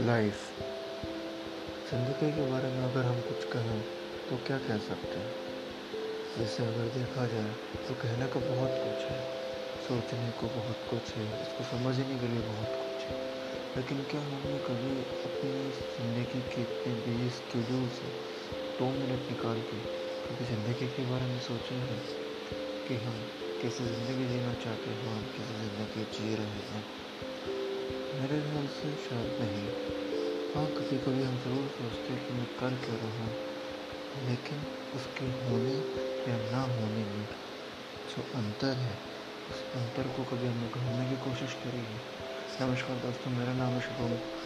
Life ज़िंदगी के बारे में अगर हम कुछ कहें तो क्या कह सकते हैं? जैसे अगर देखा जाए तो कहने को बहुत कुछ है, सोचने को बहुत कुछ है, इसको समझने के लिए बहुत कुछ है। लेकिन क्या हमने कभी अपनी ज़िंदगी के इतने बिज़ी स्केड्यूल से दो मिनट निकाल के कभी ज़िंदगी के बारे में सोचे हैं? कि हम कैसे ज़िंदगी जीना चाहते हैं, हम कैसे ज़िंदगी जी रहे हैं? मेरे ख्याल से शायद नहीं। हाँ कभी कभी हम ज़रूर सोचते हैं कि मैं कर क्यों रहा हूँ, लेकिन उसके होने या ना होने में जो अंतर है, उस अंतर को कभी हमने ढूँढने की कोशिश करी है। नमस्कार दोस्तों, मेरा नाम है शुभम।